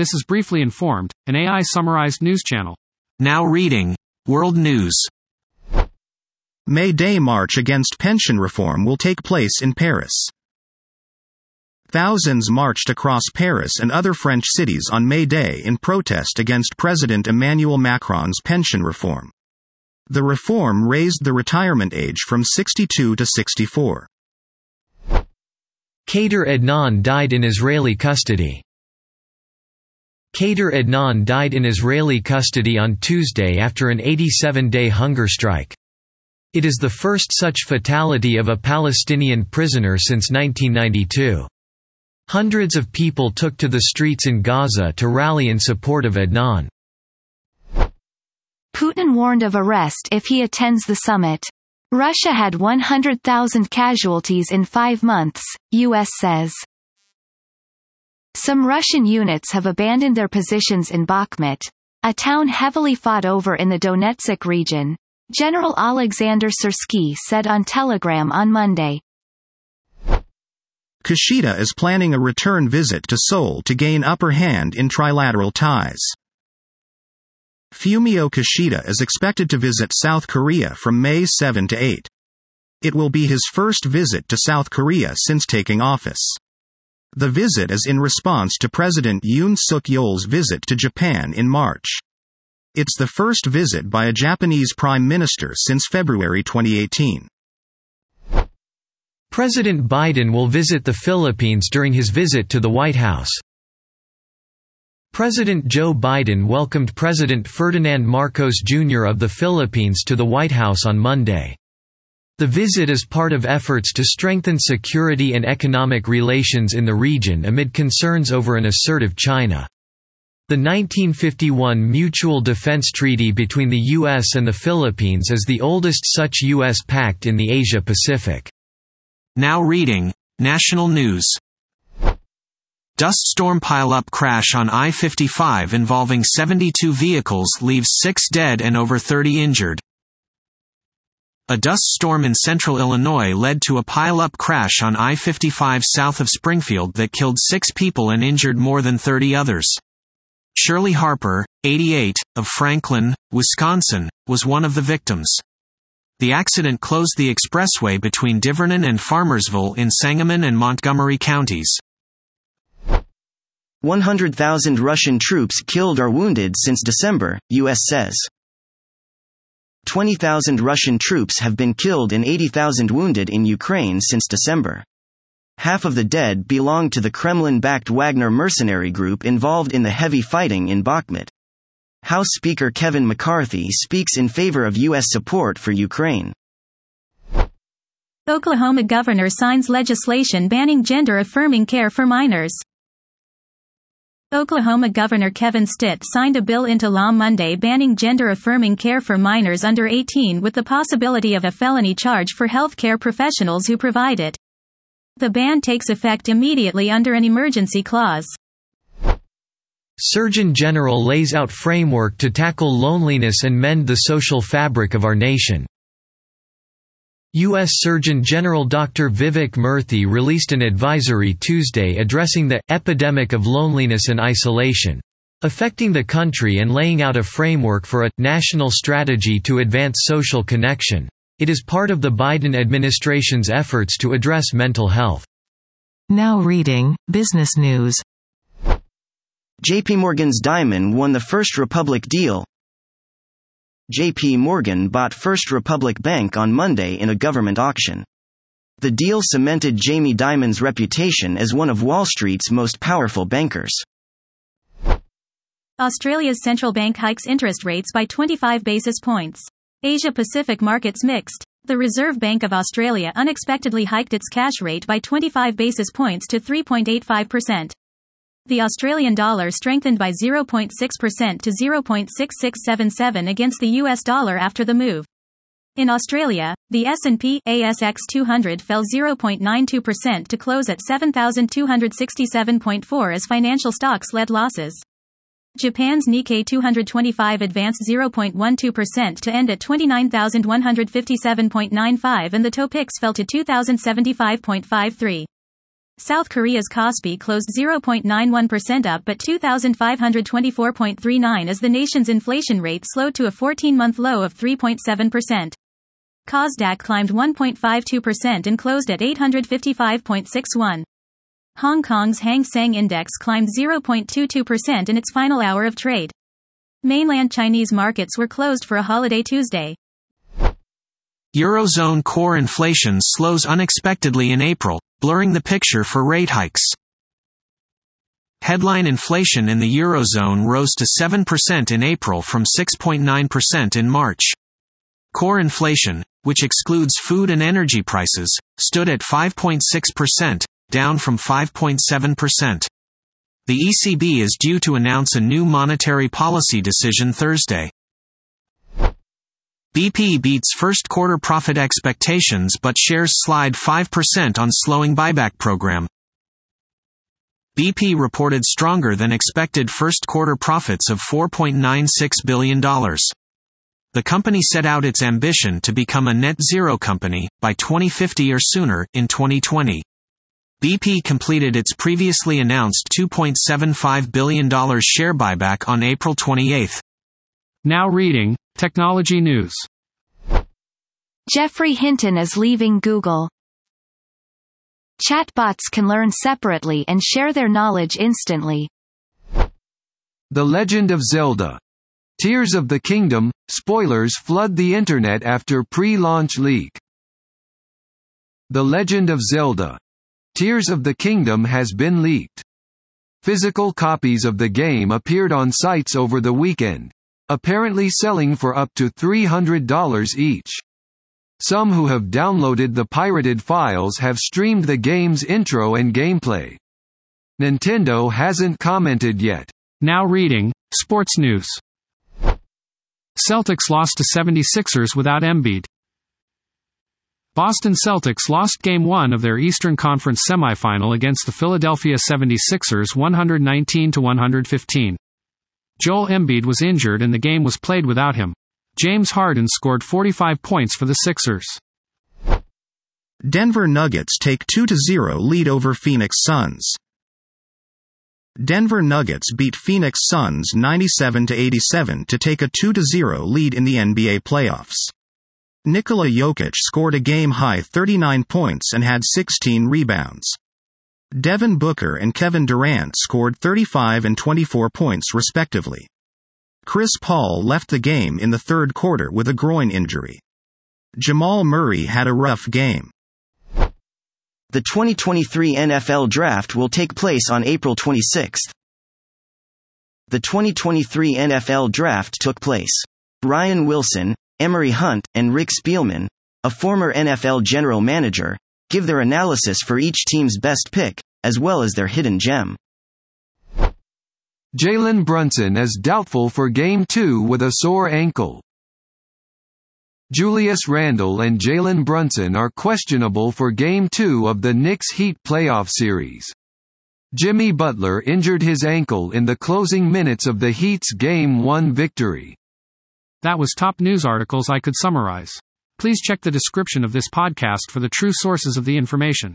This is Briefly Informed, an AI summarized news channel. Now reading World News. May Day march against pension reform will take place in Paris. Thousands marched across Paris and other French cities on May Day in protest against President Emmanuel Macron's pension reform. The reform raised the retirement age from 62 to 64. Khader Adnan died in Israeli custody. Khader Adnan died in Israeli custody on Tuesday after an 87-day hunger strike. It is the first such fatality of a Palestinian prisoner since 1992. Hundreds of people took to the streets in Gaza to rally in support of Adnan. Putin warned of arrest if he attends the summit. Russia had 100,000 casualties in five months, U.S. says. Some Russian units have abandoned their positions in Bakhmut, a town heavily fought over in the Donetsk region, General Alexander Syrsky said on Telegram on Monday. Kishida is planning a return visit to Seoul to gain upper hand in trilateral ties. Fumio Kishida is expected to visit South Korea from May 7 to 8. It will be his first visit to South Korea since taking office. The visit is in response to President Yoon Suk Yeol's visit to Japan in March. It's the first visit by a Japanese prime minister since February 2018. President Biden will visit the Philippines during his visit to the White House. President Joe Biden welcomed President Ferdinand Marcos Jr. of the Philippines to the White House on Monday. The visit is part of efforts to strengthen security and economic relations in the region amid concerns over an assertive China. The 1951 Mutual Defense Treaty between the U.S. and the Philippines is the oldest such U.S. pact in the Asia-Pacific. Now reading National News. Dust storm pileup crash on I-55 involving 72 vehicles leaves 6 dead and over 30 injured. A dust storm in central Illinois led to a pileup crash on I-55 south of Springfield that killed 6 people and injured more than 30 others. Shirley Harper, 88, of Franklin, Wisconsin, was one of the victims. The accident closed the expressway between Divernon and Farmersville in Sangamon and Montgomery counties. 100,000 Russian troops killed or wounded since December, U.S. says. 20,000 Russian troops have been killed and 80,000 wounded in Ukraine since December. Half of the dead belong to the Kremlin-backed Wagner mercenary group involved in the heavy fighting in Bakhmut. House Speaker Kevin McCarthy speaks in favor of U.S. support for Ukraine. Oklahoma governor signs legislation banning gender-affirming care for minors. Oklahoma Governor Kevin Stitt signed a bill into law Monday banning gender-affirming care for minors under 18 with the possibility of a felony charge for healthcare professionals who provide it. The ban takes effect immediately under an emergency clause. Surgeon General lays out framework to tackle loneliness and mend the social fabric of our nation. U.S. Surgeon General Dr. Vivek Murthy released an advisory Tuesday addressing the epidemic of loneliness and isolation affecting the country and laying out a framework for a national strategy to advance social connection. It is part of the Biden administration's efforts to address mental health. Now reading Business News. JP Morgan's Diamond won the First Republic deal. JP Morgan bought First Republic Bank on Monday in a government auction. The deal cemented Jamie Dimon's reputation as one of Wall Street's most powerful bankers. Australia's central bank hikes interest rates by 25 basis points. Asia Pacific markets mixed. The Reserve Bank of Australia unexpectedly hiked its cash rate by 25 basis points to 3.85%. The Australian dollar strengthened by 0.6% to 0.6677 against the US dollar after the move. In Australia, the S&P ASX 200 fell 0.92% to close at 7267.4 as financial stocks led losses. Japan's Nikkei 225 advanced 0.12% to end at 29,157.95 and the Topix fell to 2075.53. South Korea's Kospi closed 0.91% up but 2,524.39 as the nation's inflation rate slowed to a 14-month low of 3.7%. Kosdaq climbed 1.52% and closed at 855.61. Hong Kong's Hang Seng Index climbed 0.22% in its final hour of trade. Mainland Chinese markets were closed for a holiday Tuesday. Eurozone core inflation slows unexpectedly in April, blurring the picture for rate hikes. Headline inflation in the Eurozone rose to 7% in April from 6.9% in March. Core inflation, which excludes food and energy prices, stood at 5.6%, down from 5.7%. The ECB is due to announce a new monetary policy decision Thursday. BP beats first quarter profit expectations but shares slide 5% on slowing buyback program. BP reported stronger than expected first quarter profits of $4.96 billion. The company set out its ambition to become a net zero company by 2050 or sooner in 2020. BP completed its previously announced $2.75 billion share buyback on April 28. Now reading Technology News. Geoffrey Hinton is leaving Google. Chatbots can learn separately and share their knowledge instantly. The Legend of Zelda. Tears of the Kingdom, spoilers flood the internet after pre-launch leak. The Legend of Zelda. Tears of the Kingdom has been leaked. Physical copies of the game appeared on sites over the weekend, apparently selling for up to $300 each. Some who have downloaded the pirated files have streamed the game's intro and gameplay. Nintendo hasn't commented yet. Now reading Sports News. Celtics lost to 76ers without Embiid. Boston Celtics lost Game 1 of their Eastern Conference semifinal against the Philadelphia 76ers 119-115. Joel Embiid was injured and the game was played without him. James Harden scored 45 points for the Sixers. Denver Nuggets take 2-0 lead over Phoenix Suns. Denver Nuggets beat Phoenix Suns 97-87 to take a 2-0 lead in the NBA playoffs. Nikola Jokic scored a game-high 39 points and had 16 rebounds. Devin Booker and Kevin Durant scored 35 and 24 points respectively. Chris Paul left the game in the third quarter with a groin injury. Jamal Murray had a rough game. The 2023 NFL Draft will take place on April 26. The 2023 NFL Draft took place. Ryan Wilson, Emory Hunt, and Rick Spielman, a former NFL general manager, give their analysis for each team's best pick, as well as their hidden gem. Jalen Brunson is doubtful for Game 2 with a sore ankle. Julius Randle and Jalen Brunson are questionable for Game 2 of the Knicks Heat playoff series. Jimmy Butler injured his ankle in the closing minutes of the Heat's Game 1 victory. That was top news articles I could summarize. Please check the description of this podcast for the true sources of the information.